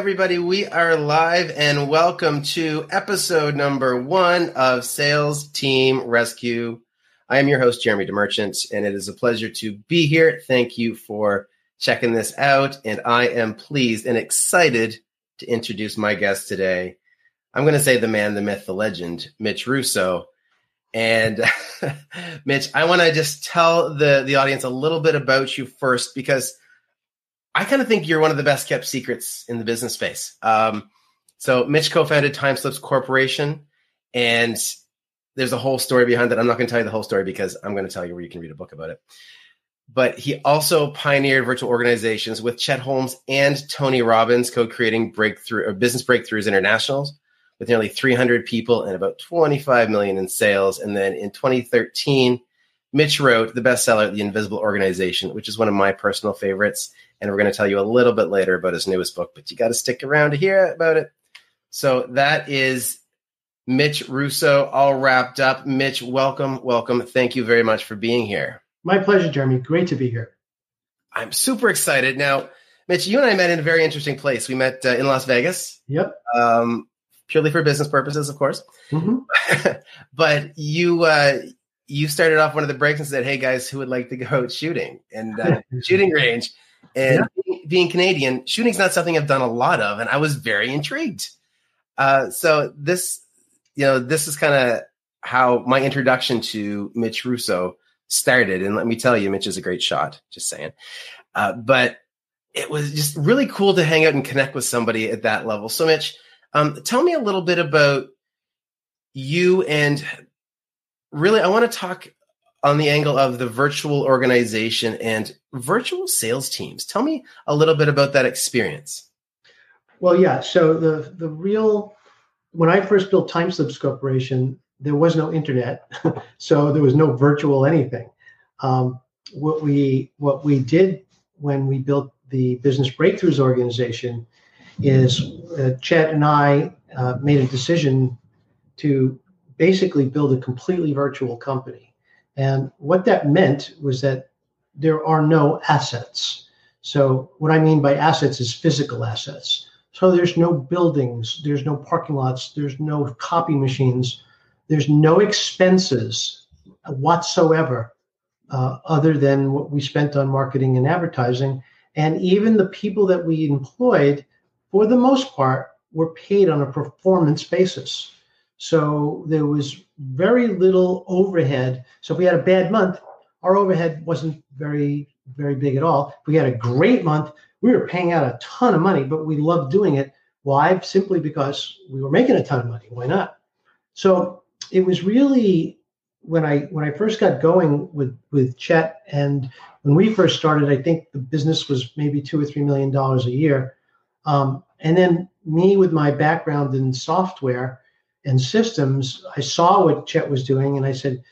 Everybody. We are live and welcome to episode number one of Sales Team Rescue. I am your host, Jeremy DeMerchant, and it is a pleasure to be here. Thank you for checking this out. And I am pleased and excited to introduce my guest today. I'm going to say the man, the myth, the legend, Mitch Russo. And Mitch, I want to just tell the, the audience a little bit about you first because I kind of think you're one of the best kept secrets in the business space. Um, so Mitch co-founded TimeSlips Corporation, and there's a whole story behind that. I'm not going to tell you the whole story because I'm going to tell you where you can read a book about it. But he also pioneered virtual organizations with Chet Holmes and Tony Robbins, co-creating breakthrough or business breakthroughs internationals with nearly 300 people and about 25 million in sales. And then in 2013, Mitch wrote the bestseller, The Invisible Organization, which is one of my personal favorites. And we're going to tell you a little bit later about his newest book, but you got to stick around to hear about it. So that is Mitch Russo, all wrapped up. Mitch, welcome, welcome. Thank you very much for being here. My pleasure, Jeremy. Great to be here. I'm super excited. Now, Mitch, you and I met in a very interesting place. We met uh, in Las Vegas. Yep. Um, purely for business purposes, of course. Mm-hmm. but you uh, you started off one of the breaks and said, "Hey guys, who would like to go out shooting and uh, shooting range?" And yeah. being Canadian, shooting's not something I've done a lot of, and I was very intrigued. Uh, so this, you know, this is kind of how my introduction to Mitch Russo started. And let me tell you, Mitch is a great shot. Just saying. Uh, but it was just really cool to hang out and connect with somebody at that level. So, Mitch, um, tell me a little bit about you and really, I want to talk on the angle of the virtual organization and virtual sales teams. Tell me a little bit about that experience. Well, yeah. So the the real when I first built TimeSlips Corporation, there was no internet, so there was no virtual anything. Um, what we what we did when we built the Business Breakthroughs organization is uh, Chet and I uh, made a decision to basically build a completely virtual company. And what that meant was that there are no assets. So, what I mean by assets is physical assets. So, there's no buildings, there's no parking lots, there's no copy machines, there's no expenses whatsoever uh, other than what we spent on marketing and advertising. And even the people that we employed for the most part, were paid on a performance basis. So there was very little overhead. So if we had a bad month, our overhead wasn't very, very big at all. If we had a great month, we were paying out a ton of money, but we loved doing it. Why? Simply because we were making a ton of money. Why not? So it was really when I when I first got going with with Chet and when we first started, I think the business was maybe two or three million dollars a year. Um, and then me with my background in software and systems, I saw what Chet was doing and I said,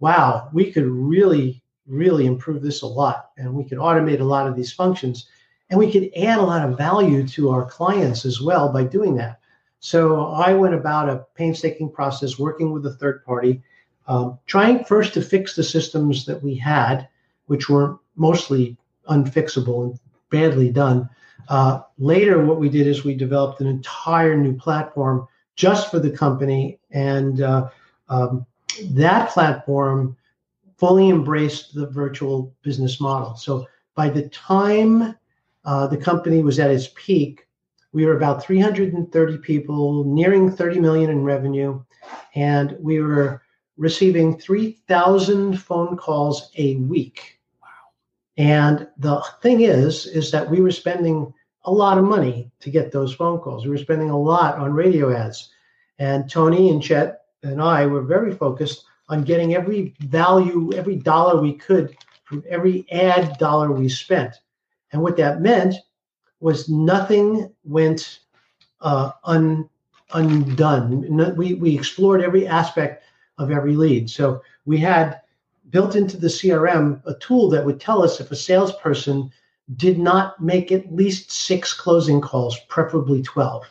wow, we could really, really improve this a lot. And we could automate a lot of these functions. And we could add a lot of value to our clients as well by doing that. So I went about a painstaking process working with a third party, um, trying first to fix the systems that we had, which were mostly unfixable and badly done. Uh, later, what we did is we developed an entire new platform just for the company, and uh, um, that platform fully embraced the virtual business model. So by the time uh, the company was at its peak, we were about 330 people, nearing 30 million in revenue, and we were receiving 3,000 phone calls a week Wow. and the thing is, is that we were spending a lot of money to get those phone calls. We were spending a lot on radio ads. And Tony and Chet and I were very focused on getting every value, every dollar we could from every ad dollar we spent. And what that meant was nothing went uh, un, undone. We, we explored every aspect of every lead. So we had built into the CRM a tool that would tell us if a salesperson did not make at least six closing calls, preferably 12.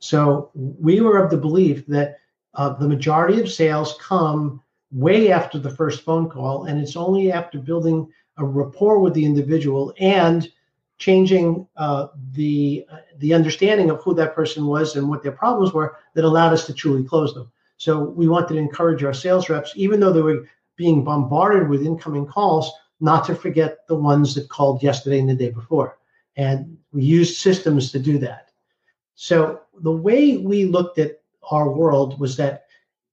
So we were of the belief that uh, the majority of sales come way after the first phone call, and it's only after building a rapport with the individual and changing uh, the uh, the understanding of who that person was and what their problems were that allowed us to truly close them. So we wanted to encourage our sales reps, even though they were being bombarded with incoming calls, not to forget the ones that called yesterday and the day before. And we used systems to do that. So the way we looked at our world was that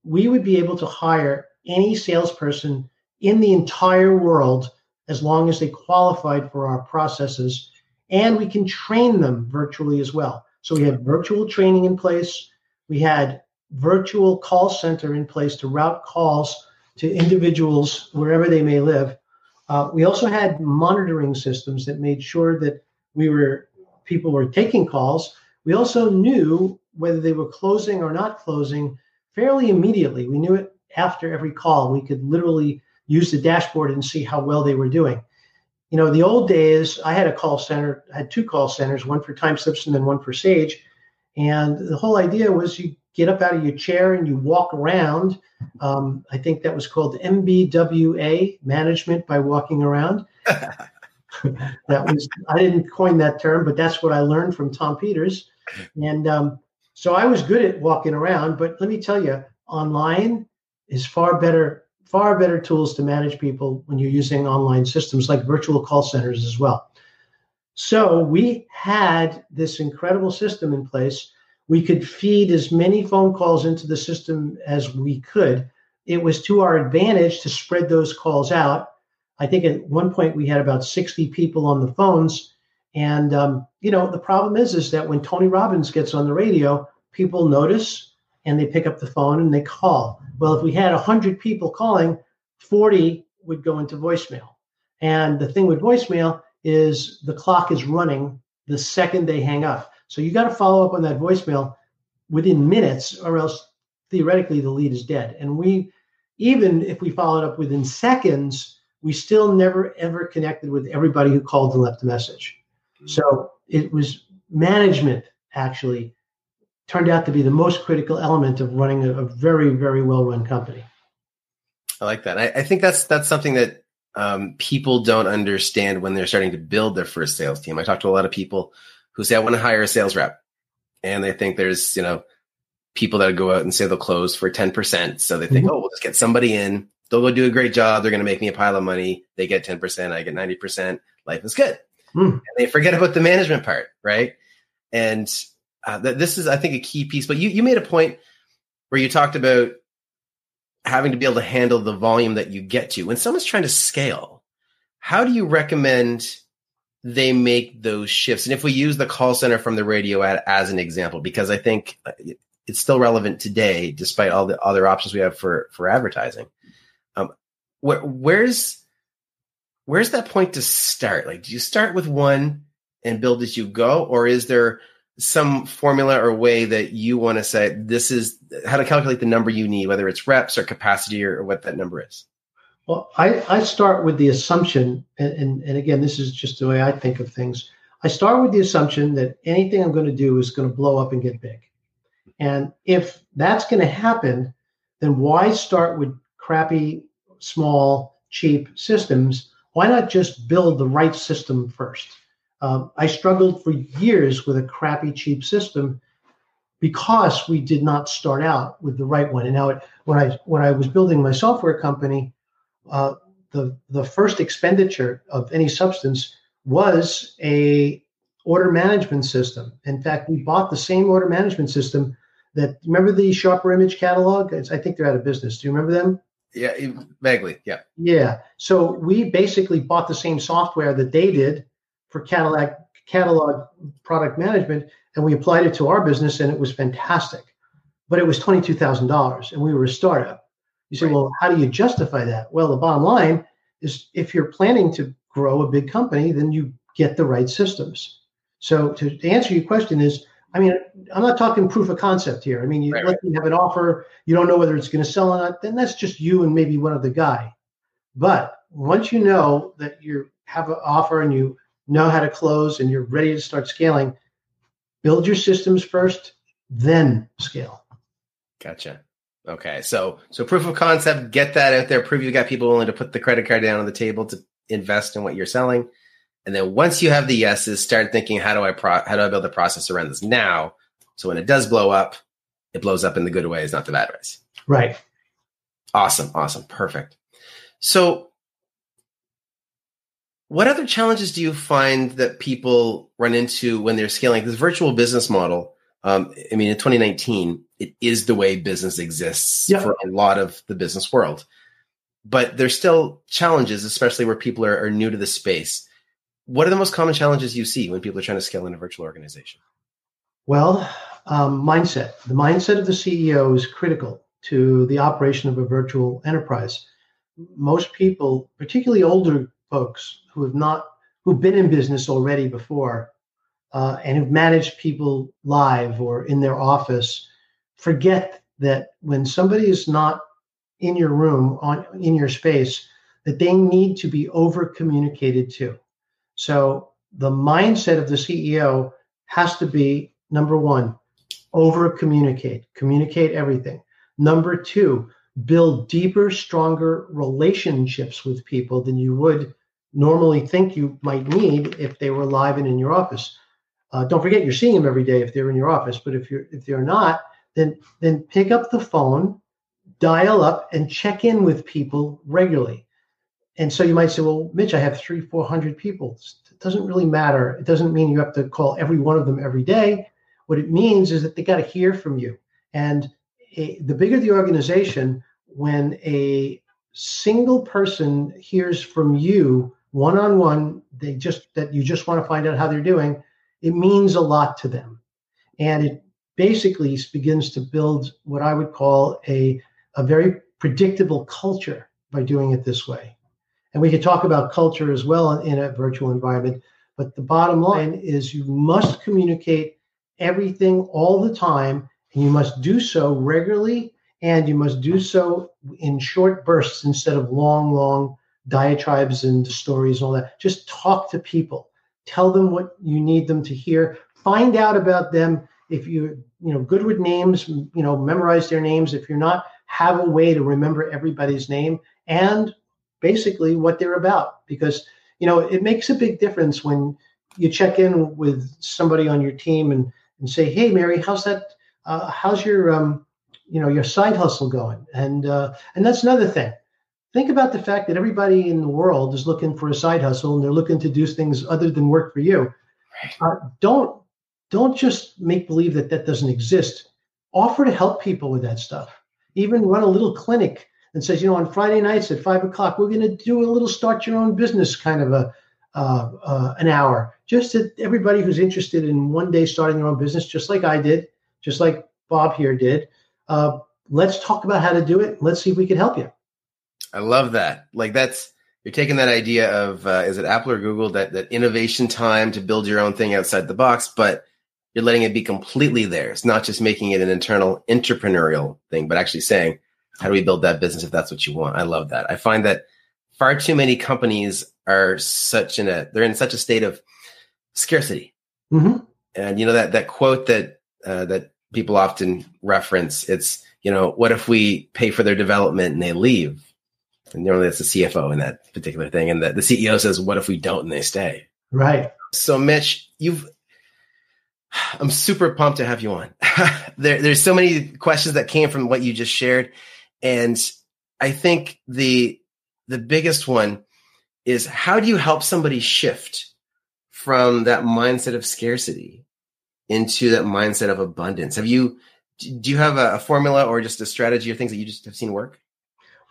we would be able to hire any salesperson in the entire world as long as they qualified for our processes and we can train them virtually as well. So we had virtual training in place. We had virtual call center in place to route calls to individuals wherever they may live. Uh, we also had monitoring systems that made sure that we were people were taking calls. We also knew whether they were closing or not closing fairly immediately. We knew it after every call. We could literally use the dashboard and see how well they were doing. You know, the old days, I had a call center, I had two call centers, one for TimeSlips and then one for Sage. And the whole idea was you get up out of your chair and you walk around. Um, I think that was called MBWA, management by walking around. that was I didn't coin that term, but that's what I learned from Tom Peters. And um, so I was good at walking around, but let me tell you, online is far better, far better tools to manage people when you're using online systems like virtual call centers as well. So we had this incredible system in place we could feed as many phone calls into the system as we could. It was to our advantage to spread those calls out. I think at one point we had about 60 people on the phones. And, um, you know, the problem is, is that when Tony Robbins gets on the radio, people notice and they pick up the phone and they call. Well, if we had 100 people calling, 40 would go into voicemail. And the thing with voicemail is the clock is running the second they hang up. So you got to follow up on that voicemail within minutes, or else theoretically the lead is dead. And we, even if we followed up within seconds, we still never ever connected with everybody who called and left a message. Mm-hmm. So it was management actually turned out to be the most critical element of running a, a very, very well run company. I like that. I, I, think that's that's something that um, people don't understand when they're starting to build their first sales team. I talk to a lot of people who say, I want to hire a sales rep. And they think there's, you know, people that go out and say they'll close for 10%. So they think, mm-hmm. oh, we'll just get somebody in. They'll go do a great job. They're going to make me a pile of money. They get 10%. I get 90%. Life is good. Mm. And they forget about the management part. Right. And uh, th- this is, I think, a key piece. But you, you made a point where you talked about having to be able to handle the volume that you get to. When someone's trying to scale, how do you recommend they make those shifts. And if we use the call center from the radio ad as an example, because I think uh, it's still relevant today, despite all the other options we have for for advertising. Um, where, where's where's that point to start? Like, do you start with one and build as you go, or is there some formula or way that you want to say this is how to calculate the number you need, whether it's reps or capacity or what that number is? Well, I, I start with the assumption, and, and, and again, this is just the way I think of things. I start with the assumption that anything I'm going to do is going to blow up and get big. And if that's going to happen, then why start with crappy, small, cheap systems? Why not just build the right system first? Um, I struggled for years with a crappy, cheap system because we did not start out with the right one. And now, it, when I when I was building my software company, uh, the the first expenditure of any substance was a order management system. In fact, we bought the same order management system that remember the Sharper Image catalog. It's, I think they're out of business. Do you remember them? Yeah, vaguely. Yeah. Yeah. So we basically bought the same software that they did for Cadillac catalog product management, and we applied it to our business, and it was fantastic. But it was twenty two thousand dollars, and we were a startup. You say, right. well, how do you justify that? Well, the bottom line is if you're planning to grow a big company, then you get the right systems. So to, answer your question is I mean, I'm not talking proof of concept here. I mean, you, Right, let you have an offer, you don't know whether it's going to sell or not, then that's just you and maybe one other guy. But once you know that you have an offer and you know how to close and you're ready to start scaling, build your systems first, then scale. Gotcha. Okay. So so proof of concept, get that out there, prove you've got people willing to put the credit card down on the table to invest in what you're selling. And then once you have the yeses, start thinking, how do I pro- how do I build a process around this now? So when it does blow up, it blows up in the good ways, not the bad ways. Right. Awesome. Awesome. Perfect. So what other challenges do you find that people run into when they're scaling this virtual business model? Um, I mean, in 2019, it is the way business exists Yeah. for a lot of the business world. But there's still challenges, especially where people are, are new to the space. What are the most common challenges you see when people are trying to scale in a virtual organization? Well, um, mindset. The mindset of the CEO is critical to the operation of a virtual enterprise. Most people, particularly older folks who have not, who've been in business already before, uh, and who've managed people live or in their office, forget that when somebody is not in your room, on in your space, that they need to be over communicated to. So the mindset of the CEO has to be number one, over communicate, communicate everything. Number two, build deeper, stronger relationships with people than you would normally think you might need if they were live and in your office. Uh, don't forget you're seeing them every day if they're in your office, but if you're if they're not, then then pick up the phone, dial up, and check in with people regularly. And so you might say, well, Mitch, I have three, four hundred people. It doesn't really matter. It doesn't mean you have to call every one of them every day. What it means is that they got to hear from you. And a, the bigger the organization, when a single person hears from you one on one, they just that you just want to find out how they're doing, it means a lot to them. And it basically begins to build what I would call a, a very predictable culture by doing it this way. And we could talk about culture as well in a virtual environment. But the bottom line is you must communicate everything all the time, and you must do so regularly, and you must do so in short bursts instead of long, long diatribes and stories and all that. Just talk to people. Tell them what you need them to hear. Find out about them. If you, you know, good with names, you know, memorize their names. If you're not, have a way to remember everybody's name and basically what they're about. Because, you know, it makes a big difference when you check in with somebody on your team and, and say, hey, Mary, how's that? Uh, how's your, um, you know, your side hustle going? And, uh, and that's another thing think about the fact that everybody in the world is looking for a side hustle and they're looking to do things other than work for you. Uh, don't don't just make believe that that doesn't exist. Offer to help people with that stuff. Even run a little clinic and says, you know, on Friday nights at five o'clock, we're going to do a little start your own business kind of a uh, uh, an hour. Just that everybody who's interested in one day starting their own business, just like I did, just like Bob here did. Uh, let's talk about how to do it. Let's see if we can help you. I love that. Like that's you're taking that idea of uh, is it Apple or Google that that innovation time to build your own thing outside the box, but you're letting it be completely theirs, not just making it an internal entrepreneurial thing, but actually saying, how do we build that business if that's what you want? I love that. I find that far too many companies are such in a they're in such a state of scarcity, Mm-hmm. and you know that that quote that uh, that people often reference. It's you know what if we pay for their development and they leave and normally that's the CFO in that particular thing. And the, the CEO says, what if we don't and they stay? Right. So Mitch, you've, I'm super pumped to have you on. there, there's so many questions that came from what you just shared. And I think the, the biggest one is how do you help somebody shift from that mindset of scarcity into that mindset of abundance? Have you, do you have a, a formula or just a strategy or things that you just have seen work?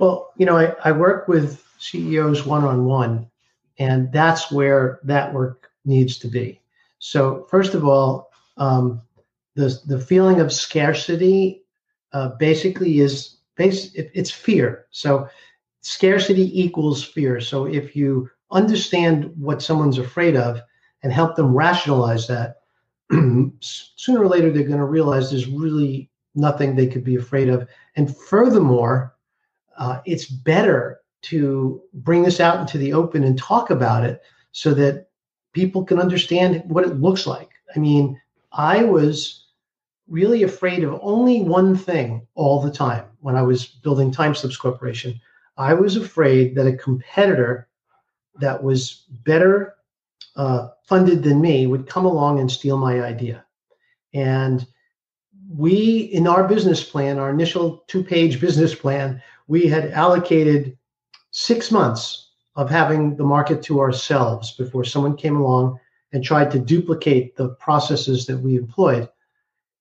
Well, you know, I, I work with CEOs one on one, and that's where that work needs to be. So, first of all, um, the the feeling of scarcity uh, basically is base it, it's fear. So, scarcity equals fear. So, if you understand what someone's afraid of and help them rationalize that, sooner or later they're going to realize there's really nothing they could be afraid of. And furthermore, uh, it's better to bring this out into the open and talk about it so that people can understand what it looks like. I mean, I was really afraid of only one thing all the time when I was building TimeSlips Corporation. I was afraid that a competitor that was better uh, funded than me would come along and steal my idea. And we, in our business plan, our initial two page business plan, we had allocated six months of having the market to ourselves before someone came along and tried to duplicate the processes that we employed.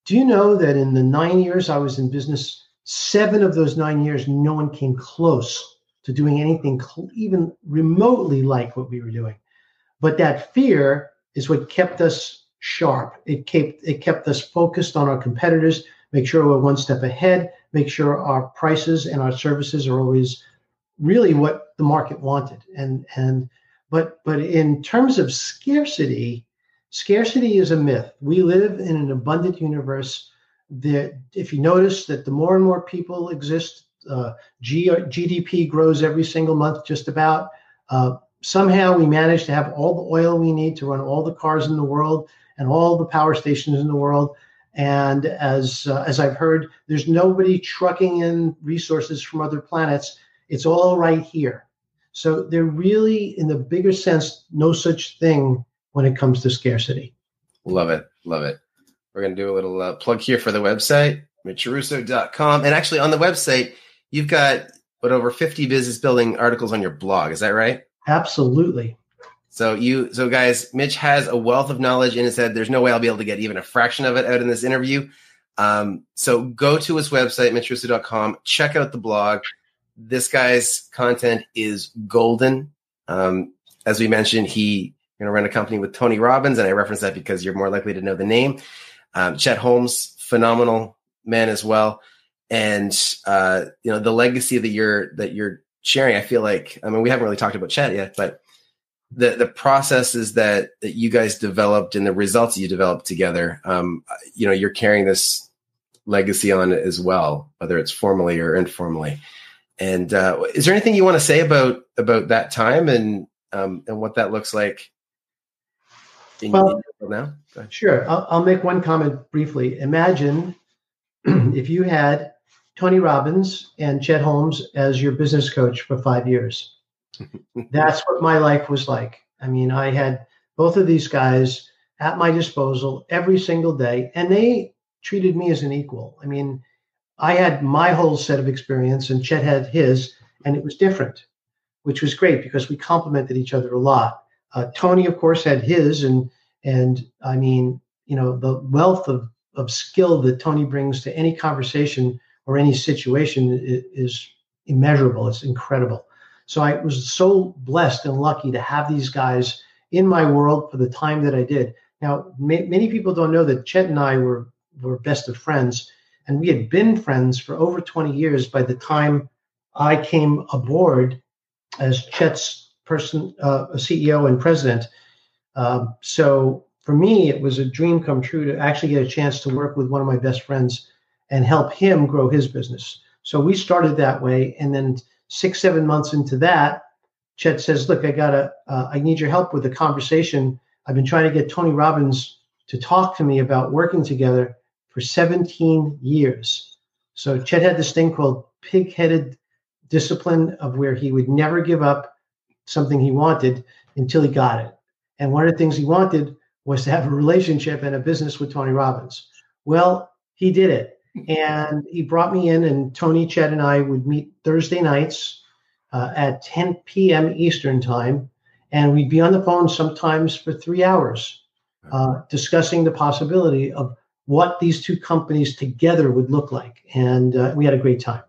Do you know that in the nine years I was in business, seven of those nine years, no one came close to doing anything even remotely like what we were doing? But that fear is what kept us sharp. It kept it kept us focused on our competitors, make sure we're one step ahead, make sure our prices and our services are always really what the market wanted. And and but but in terms of scarcity, scarcity is a myth. We live in an abundant universe. That if you notice that the more and more people exist, uh, G- GDP grows every single month, just about. Uh, somehow we manage to have all the oil we need to run all the cars in the world and all the power stations in the world. And as uh, as I've heard, there's nobody trucking in resources from other planets. It's all right here. So there really, in the bigger sense, no such thing when it comes to scarcity. Love it, love it. We're going to do a little uh, plug here for the website, mitchrusso.com. And actually, on the website, you've got what over 50 business building articles on your blog. Is that right? Absolutely. So you, so guys, Mitch has a wealth of knowledge in his head. There's no way I'll be able to get even a fraction of it out in this interview. Um, so go to his website, mitchrusso.com, check out the blog. This guy's content is golden. Um, as we mentioned, he going to run a company with Tony Robbins, and I reference that because you're more likely to know the name. Um, Chet Holmes, phenomenal man as well, and uh, you know the legacy that you're that you're sharing, I feel like, I mean, we haven't really talked about Chet yet, but the the processes that, that you guys developed and the results you developed together, um, you know, you're carrying this legacy on as well, whether it's formally or informally. And uh, is there anything you want to say about about that time and um, and what that looks like? In, well, now, sure. I'll, I'll make one comment briefly. Imagine if you had Tony Robbins and Chet Holmes as your business coach for five years. That's what my life was like. I mean, I had both of these guys at my disposal every single day, and they treated me as an equal. I mean, I had my whole set of experience, and Chet had his, and it was different, which was great because we complemented each other a lot. Uh, Tony, of course, had his, and and I mean, you know, the wealth of of skill that Tony brings to any conversation or any situation is immeasurable. It's incredible. So I was so blessed and lucky to have these guys in my world for the time that I did. Now, ma- many people don't know that Chet and I were were best of friends, and we had been friends for over 20 years by the time I came aboard as Chet's person, uh, CEO and president. Um, so for me, it was a dream come true to actually get a chance to work with one of my best friends and help him grow his business. So we started that way, and then six, seven months into that, Chet says, "Look, I gotta, uh, I need your help with the conversation. I've been trying to get Tony Robbins to talk to me about working together for 17 years." So Chet had this thing called pig-headed discipline of where he would never give up something he wanted until he got it. And one of the things he wanted was to have a relationship and a business with Tony Robbins. Well, he did it and he brought me in, and Tony, Chet, and I would meet Thursday nights uh, at 10 p.m. Eastern time, and we'd be on the phone sometimes for three hours uh, discussing the possibility of what these two companies together would look like, and uh, we had a great time.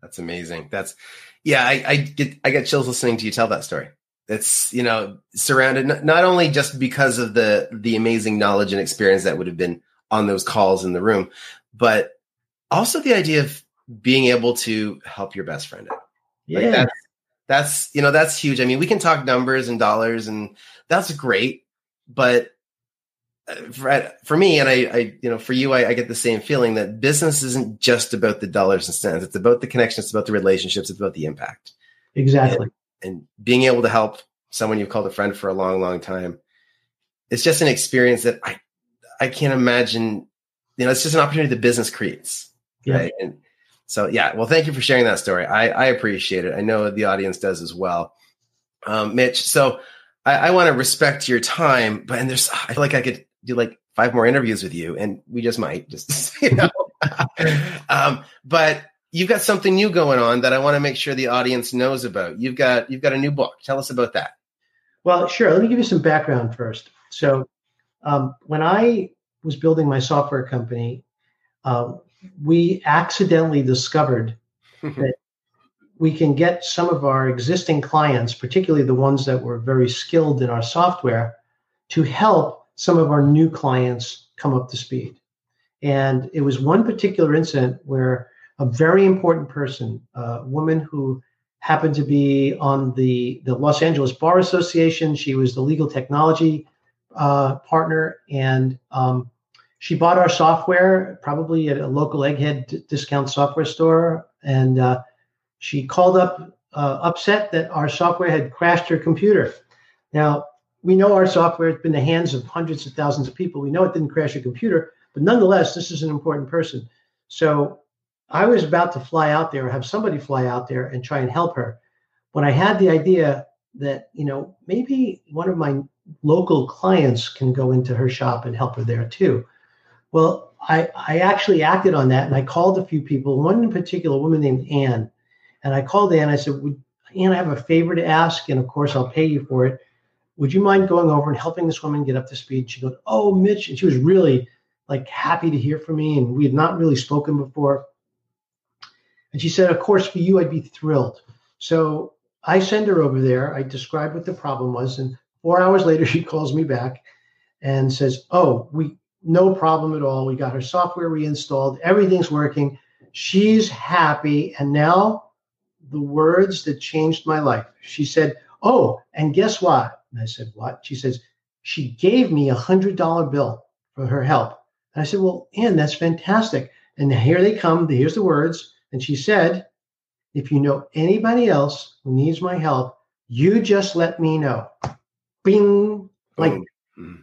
That's amazing. That's yeah. I, I get I get chills listening to you tell that story. It's you know surrounded not only just because of the the amazing knowledge and experience that would have been on those calls in the room, but also the idea of being able to help your best friend out. Yeah. Like that's, that's, you know, that's huge. I mean, we can talk numbers and dollars and that's great, but uh, for, uh, for me and I, I, you know, for you, I, I, get the same feeling that business isn't just about the dollars and cents. It's about the connections. It's about the relationships. It's about the impact. Exactly. And, and being able to help someone you've called a friend for a long, long time. It's just an experience that I, I can't imagine. You know, it's just an opportunity the business creates. Yeah. Right. And so, yeah. Well, thank you for sharing that story. I, I appreciate it. I know the audience does as well. Um, Mitch. So I, I want to respect your time, but and there's I feel like I could do like five more interviews with you, and we just might just you know. um, but you've got something new going on that I want to make sure the audience knows about. You've got you've got a new book. Tell us about that. Well, sure. Let me give you some background first. So, um, when I was building my software company, uh, we accidentally discovered that we can get some of our existing clients, particularly the ones that were very skilled in our software, to help some of our new clients come up to speed. And it was one particular incident where a very important person, a woman who happened to be on the, the Los Angeles Bar Association, she was the legal technology uh, partner, and um, she bought our software probably at a local egghead discount software store. And uh, she called up uh, upset that our software had crashed her computer. Now, we know our software has been in the hands of hundreds of thousands of people. We know it didn't crash a computer, but nonetheless, this is an important person. So I was about to fly out there, or have somebody fly out there and try and help her. When I had the idea that, you know, maybe one of my local clients can go into her shop and help her there too. Well, I, I actually acted on that and I called a few people, one in particular, a woman named Anne and I called Anne. I said, Would Ann, I have a favor to ask, and of course I'll pay you for it. Would you mind going over and helping this woman get up to speed? She goes, Oh, Mitch. And she was really like happy to hear from me. And we had not really spoken before. And she said, Of course, for you, I'd be thrilled. So I send her over there. I describe what the problem was. And four hours later, she calls me back and says, Oh, we no problem at all. We got her software reinstalled. Everything's working. She's happy. And now the words that changed my life. She said, Oh, and guess what? And I said, What? She says, She gave me a hundred dollar bill for her help. And I said, Well, Ann, that's fantastic. And here they come. Here's the words. And she said, If you know anybody else who needs my help, you just let me know. Bing. Like, mm.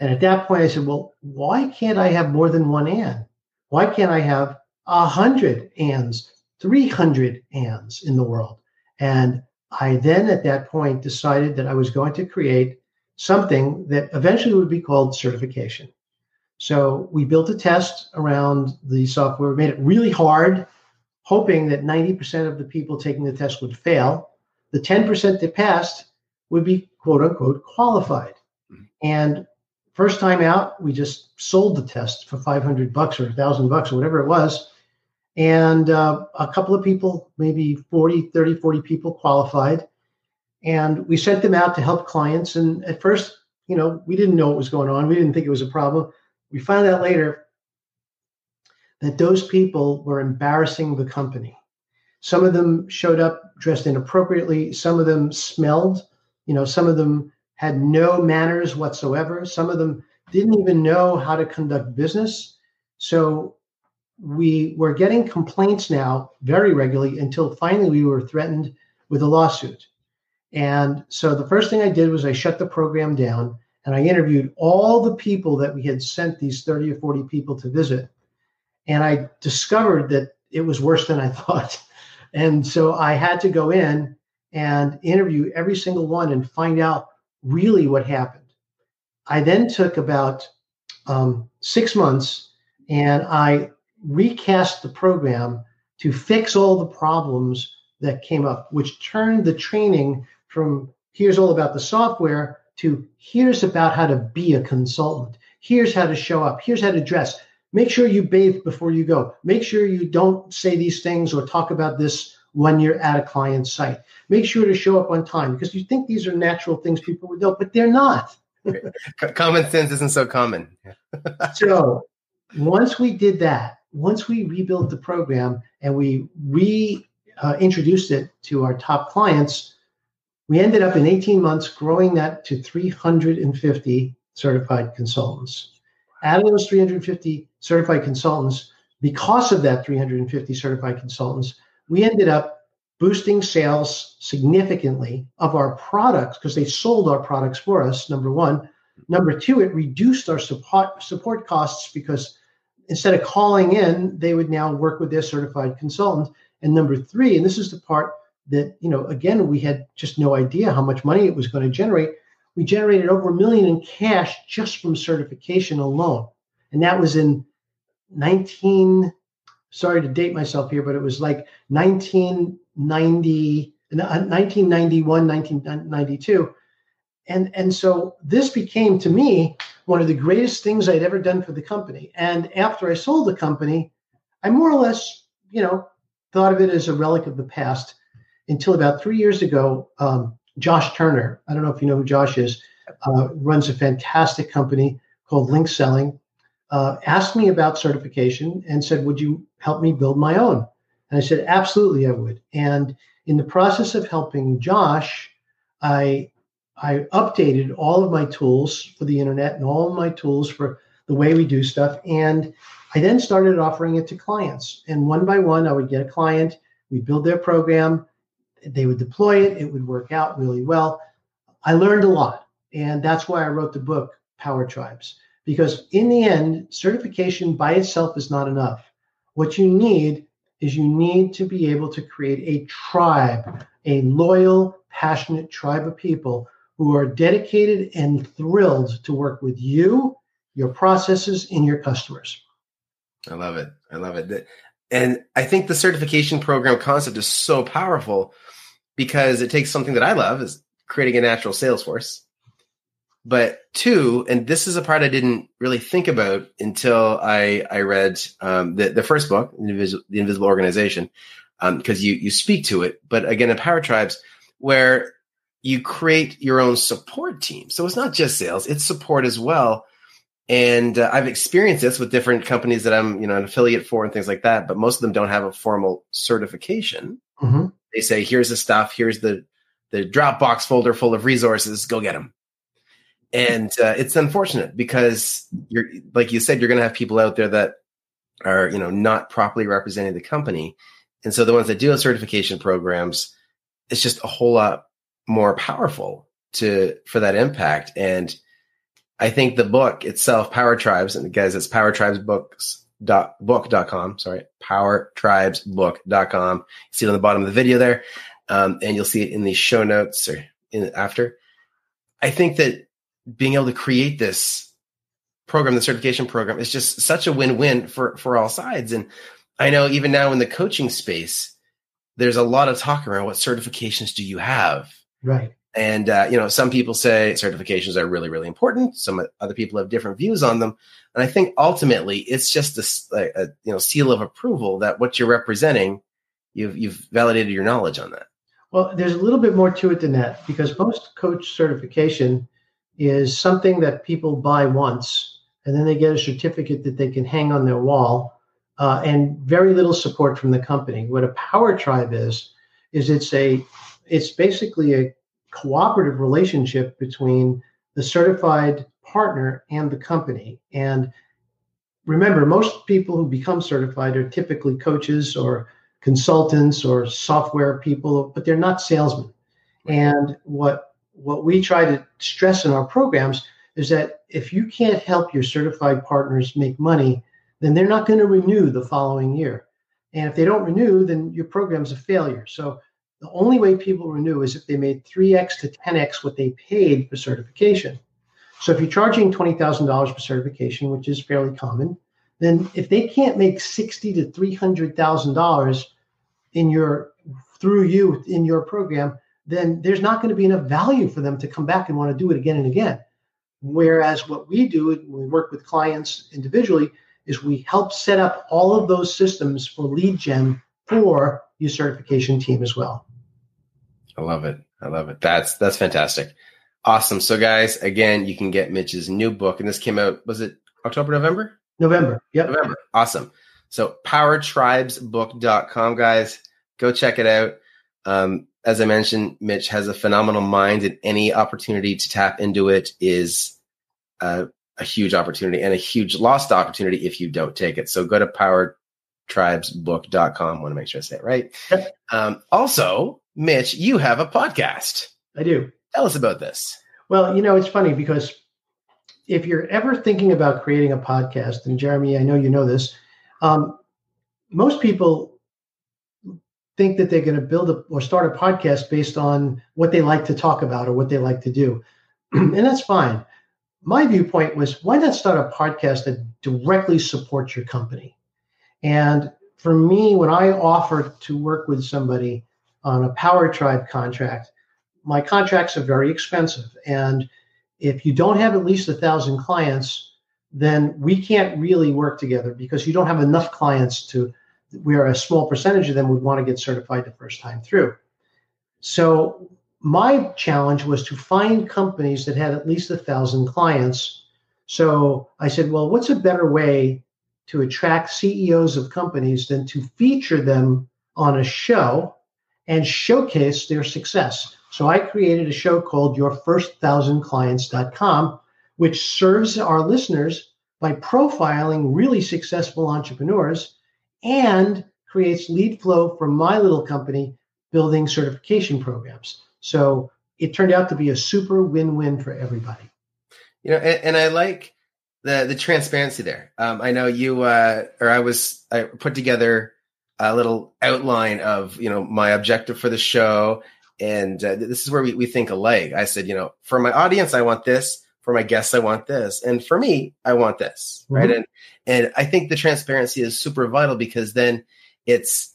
and at that point, I said, Well, why can't I have more than one Ann? Why can't I have a hundred Anns 300 Anns in the world. And I then at that point decided that I was going to create something that eventually would be called certification. So we built a test around the software, we made it really hard, hoping that 90% of the people taking the test would fail. The 10% that passed would be quote unquote qualified. Mm-hmm. And first time out, we just sold the test for 500 bucks or a thousand bucks or whatever it was and uh, a couple of people, maybe 40, 30, 40 people qualified. And we sent them out to help clients. And at first, you know, we didn't know what was going on. We didn't think it was a problem. We found out later that those people were embarrassing the company. Some of them showed up dressed inappropriately. Some of them smelled. You know, some of them had no manners whatsoever. Some of them didn't even know how to conduct business. So we were getting complaints now very regularly until finally we were threatened with a lawsuit. And so the first thing I did was I shut the program down and I interviewed all the people that we had sent these 30 or 40 people to visit. And I discovered that it was worse than I thought. And so I had to go in and interview every single one and find out really what happened. I then took about um, six months and I recast the program to fix all the problems that came up, which turned the training from here's all about the software to here's about how to be a consultant. Here's how to show up. Here's how to dress. Make sure you bathe before you go. Make sure you don't say these things or talk about this when you're at a client site. Make sure to show up on time because you think these are natural things people would know, but they're not. common sense isn't so common. so once we did that, once we rebuilt the program and we reintroduced uh, it to our top clients, we ended up in 18 months growing that to 350 certified consultants. Out of those 350 certified consultants, because of that 350 certified consultants, we ended up boosting sales significantly of our products because they sold our products for us, number one. Number two, it reduced our support, support costs because instead of calling in, they would now work with their certified consultant. And number three, and this is the part that, you know, again, we had just no idea how much money it was going to generate. We generated over a million in cash just from certification alone. And that was in 19, sorry to date myself here, but it was like 1990, 1991, 1992. And, and so this became to me one of the greatest things I'd ever done for the company. And after I sold the company, I more or less, you know, thought of it as a relic of the past until about three years ago. Um, Josh Turner, I don't know if you know who Josh is, uh, runs a fantastic company called LinkedSelling. Uh, asked me about certification and said, Would you help me build my own? And I said, Absolutely, I would. And in the process of helping Josh, I I updated all of my tools for the internet and all of my tools for the way we do stuff. And I then started offering it to clients. And one by one, I would get a client, we'd build their program, they would deploy it, it would work out really well. I learned a lot. And that's why I wrote the book, Power Tribes, because in the end, certification by itself is not enough. What you need is you need to be able to create a tribe, a loyal, passionate tribe of people who are dedicated and thrilled to work with you, your processes, and your customers. I love it. I love it. And I think the certification program concept is so powerful because it takes something that I love is creating a natural sales force. But two, and this is a part I didn't really think about until I I read um, the the first book, The Invisible, the Invisible Organization, because um, you you speak to it. But again, in Power Tribes, where you create your own support team. So it's not just sales, it's support as well. And uh, I've experienced this with different companies that I'm, you know, an affiliate for and things like that, but most of them don't have a formal certification. Mm-hmm. They say, here's the stuff, here's the the Dropbox folder full of resources, go get them. And uh, it's unfortunate because you're, like you said, you're going to have people out there that are, you know, not properly representing the company. And so the ones that do have certification programs, it's just a whole lot more powerful to for that impact. And I think the book itself, Power Tribes, and guys, it's Power Tribes Books dot book.com sorry power tribes book.com see it on the bottom of the video there um, and you'll see it in the show notes or in after i think that being able to create this program the certification program is just such a win-win for for all sides and i know even now in the coaching space there's a lot of talk around what certifications do you have Right. And uh, you know, some people say certifications are really, really important. Some other people have different views on them. And I think ultimately, it's just a, a you know seal of approval that what you're representing, you've you've validated your knowledge on that. Well, there's a little bit more to it than that because most coach certification is something that people buy once and then they get a certificate that they can hang on their wall uh, and very little support from the company. What a power tribe is, is it's a it's basically a cooperative relationship between the certified partner and the company. And remember, most people who become certified are typically coaches or consultants or software people, but they're not salesmen. And what what we try to stress in our programs is that if you can't help your certified partners make money, then they're not going to renew the following year. And if they don't renew, then your program's a failure. So the only way people renew is if they made 3x to 10x what they paid for certification. So if you're charging $20,000 for certification, which is fairly common, then if they can't make 60 to $300,000 in your through you in your program, then there's not going to be enough value for them to come back and want to do it again and again. Whereas what we do when we work with clients individually is we help set up all of those systems for lead gen for your certification team as well. I love it. I love it. That's that's fantastic. Awesome. So guys, again, you can get Mitch's new book and this came out was it October November? November. Yep. November. Awesome. So powertribesbook.com guys, go check it out. Um, as I mentioned, Mitch has a phenomenal mind and any opportunity to tap into it is a, a huge opportunity and a huge lost opportunity if you don't take it. So go to powertribesbook.com. Want to make sure I say it right. Um, also, Mitch, you have a podcast. I do. Tell us about this. Well, you know, it's funny because if you're ever thinking about creating a podcast, and Jeremy, I know you know this, um, most people think that they're going to build a, or start a podcast based on what they like to talk about or what they like to do. and that's fine. My viewpoint was why not start a podcast that directly supports your company? And for me, when I offered to work with somebody on a Power Tribe contract, my contracts are very expensive. And if you don't have at least a thousand clients, then we can't really work together because you don't have enough clients to where a small percentage of them would want to get certified the first time through. So my challenge was to find companies that had at least a thousand clients. So I said, well, what's a better way to attract CEOs of companies than to feature them on a show and showcase their success? So I created a show called YourFirstThousandClients.com, which serves our listeners by profiling really successful entrepreneurs and creates lead flow from my little company building certification programs. So it turned out to be a super win-win for everybody. You know, and, and I like the the transparency there. Um, I know you uh, or I was I put together a little outline of you know my objective for the show, and uh, this is where we, we think alike. I said, you know, for my audience, I want this. For my guests, I want this, and for me, I want this, mm-hmm. right? And and I think the transparency is super vital because then it's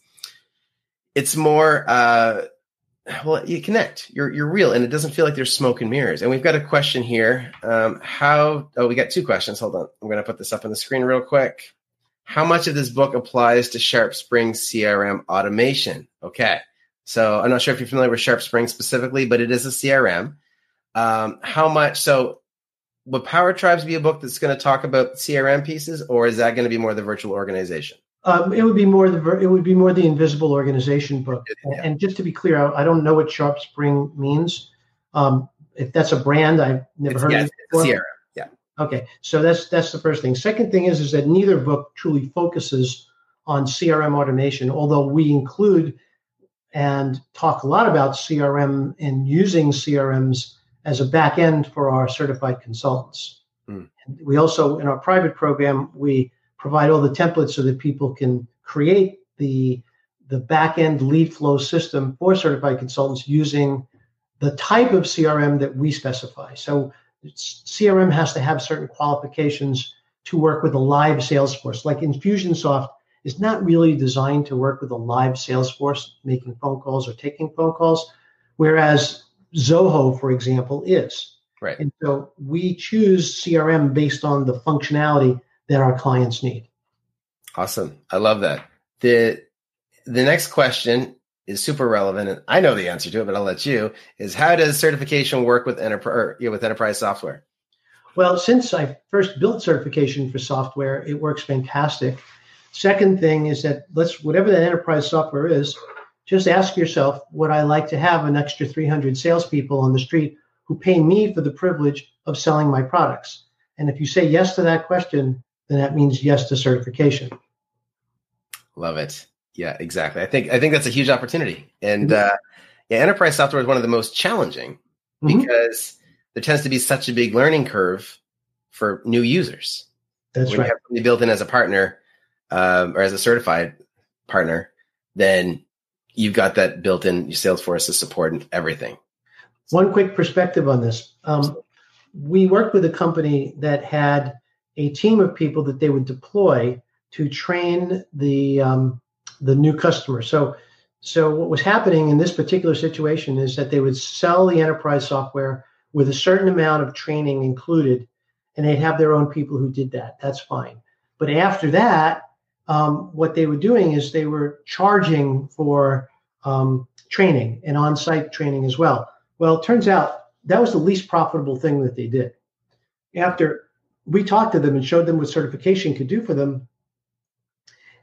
it's more uh, well you connect. You're you're real and it doesn't feel like there's smoke and mirrors. And we've got a question here. Um, how oh we got two questions. Hold on. I'm going to put this up on the screen real quick. How much of this book applies to SharpSpring crm automation? Okay. So i'm not sure if you're familiar with SharpSpring specifically but it is a crm um, how much so would power tribes be a book that's going to talk about crm pieces or is that going to be more the virtual organization um, it would be more the it would be more the invisible organization book. Yeah. And just to be clear, I, I, don't know what SharpSpring means. Um, if that's a brand, I've never it's, heard yeah, of it. Sierra. Yeah. Okay, so that's that's the first thing. Second thing is is that neither book truly focuses on CRM automation, although we include and talk a lot about CRM and using CRMs as a back end for our certified consultants. Mm. we also in our private program we provide all the templates so that people can create the the back end lead flow system for certified consultants using the type of CRM that we specify. So CRM has to have certain qualifications to work with a live sales force. Like Infusionsoft is not really designed to work with a live sales force making phone calls or taking phone calls, whereas Zoho, for example, is. Right. And so we choose CRM based on the functionality that our clients need. Awesome. I love that. The the next question is super relevant and I know the answer to it, but I'll let you, is how does certification work with enterprise you know, with enterprise software? Well, since I first built certification for software, it works fantastic. Second thing is that let's whatever that enterprise software is, just ask yourself, would I like to have an extra 300 salespeople on the street who pay me for the privilege of selling my products? And if you say yes to that question, then that means yes to certification. Love it. Yeah, exactly. I think I think that's a huge opportunity, and mm-hmm. uh, yeah, enterprise software is one of the most challenging mm-hmm. because there tends to be such a big learning curve for new users. That's when right. You have somebody built in as a partner um, or as a certified partner, then you've got that built in your Salesforce to support and everything. One quick perspective on this. Um, we worked with a company that had a team of people that they would deploy to train the um, the new customer. So so what was happening in this particular situation is that they would sell the enterprise software with a certain amount of training included, and they'd have their own people who did that. That's fine. But after that, um, what they were doing is they were charging for um, training and on-site training as well. Well, it turns out that was the least profitable thing that they did. After we talked to them and showed them what certification could do for them.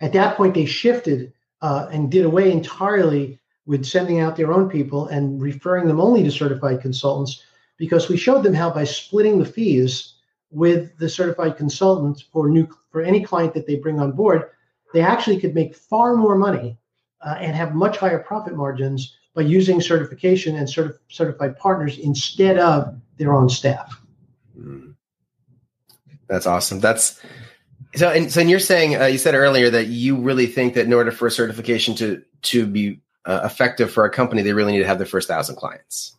At that point, they shifted uh, and did away entirely with sending out their own people and referring them only to certified consultants because we showed them how by splitting the fees with the certified consultants for new for any client that they bring on board, they actually could make far more money uh, and have much higher profit margins by using certification and certif- certified partners instead of their own staff. Mm. That's awesome. That's so. And so, and you're saying uh, you said earlier that you really think that in order for a certification to to be uh, effective for a company, they really need to have their first thousand clients.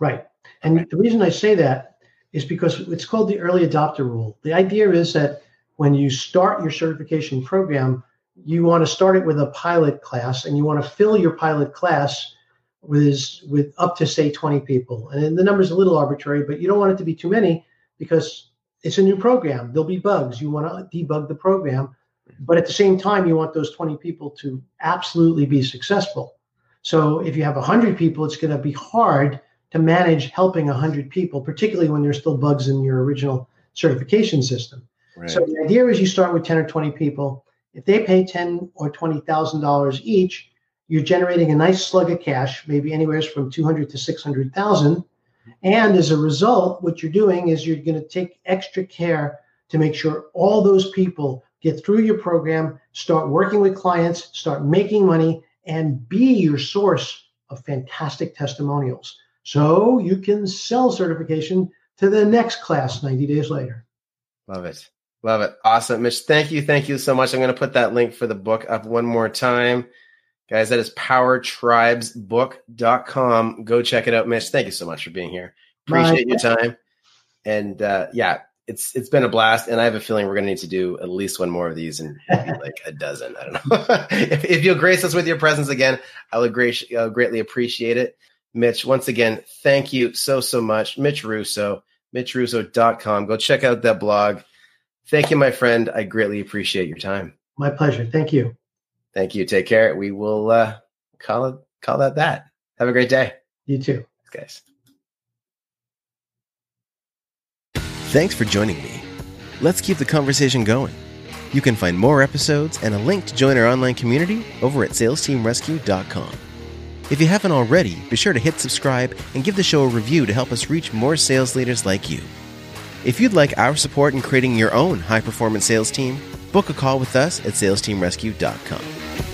Right. And the reason I say that is because it's called the early adopter rule. The idea is that when you start your certification program, you want to start it with a pilot class and you want to fill your pilot class with with up to say 20 people. And the number is a little arbitrary, but you don't want it to be too many because it's a new program. There'll be bugs. You want to debug the program, but at the same time, you want those 20 people to absolutely be successful. So if you have 100 people, it's going to be hard to manage helping 100 people, particularly when there's still bugs in your original certification system. Right. So the idea is you start with 10 or 20 people. If they pay 10 or 20,000 dollars each, you're generating a nice slug of cash, maybe anywhere from 200 to 600,000. And as a result, what you're doing is you're going to take extra care to make sure all those people get through your program, start working with clients, start making money, and be your source of fantastic testimonials. So you can sell certification to the next class 90 days later. Love it. Love it. Awesome. Mitch, thank you. Thank you so much. I'm going to put that link for the book up one more time. Guys, that is powertribesbook.com. Go check it out. Mitch, thank you so much for being here. Appreciate your time. And uh, yeah, it's it's been a blast. And I have a feeling we're going to need to do at least one more of these and maybe like a dozen. I don't know. if, if, you'll grace us with your presence again, I would great, uh, greatly appreciate it. Mitch, once again, thank you so, so much. Mitch Russo, mitchrusso.com. Go check out that blog. Thank you, my friend. I greatly appreciate your time. My pleasure. Thank you. Thank you. Take care. We will uh, call it call that that. Have a great day. You too. Thanks, guys. Thanks for joining me. Let's keep the conversation going. You can find more episodes and a link to join our online community over at salesteamrescue.com. If you haven't already, be sure to hit subscribe and give the show a review to help us reach more sales leaders like you. If you'd like our support in creating your own high performance sales team, book a call with us at salesteamrescue.com.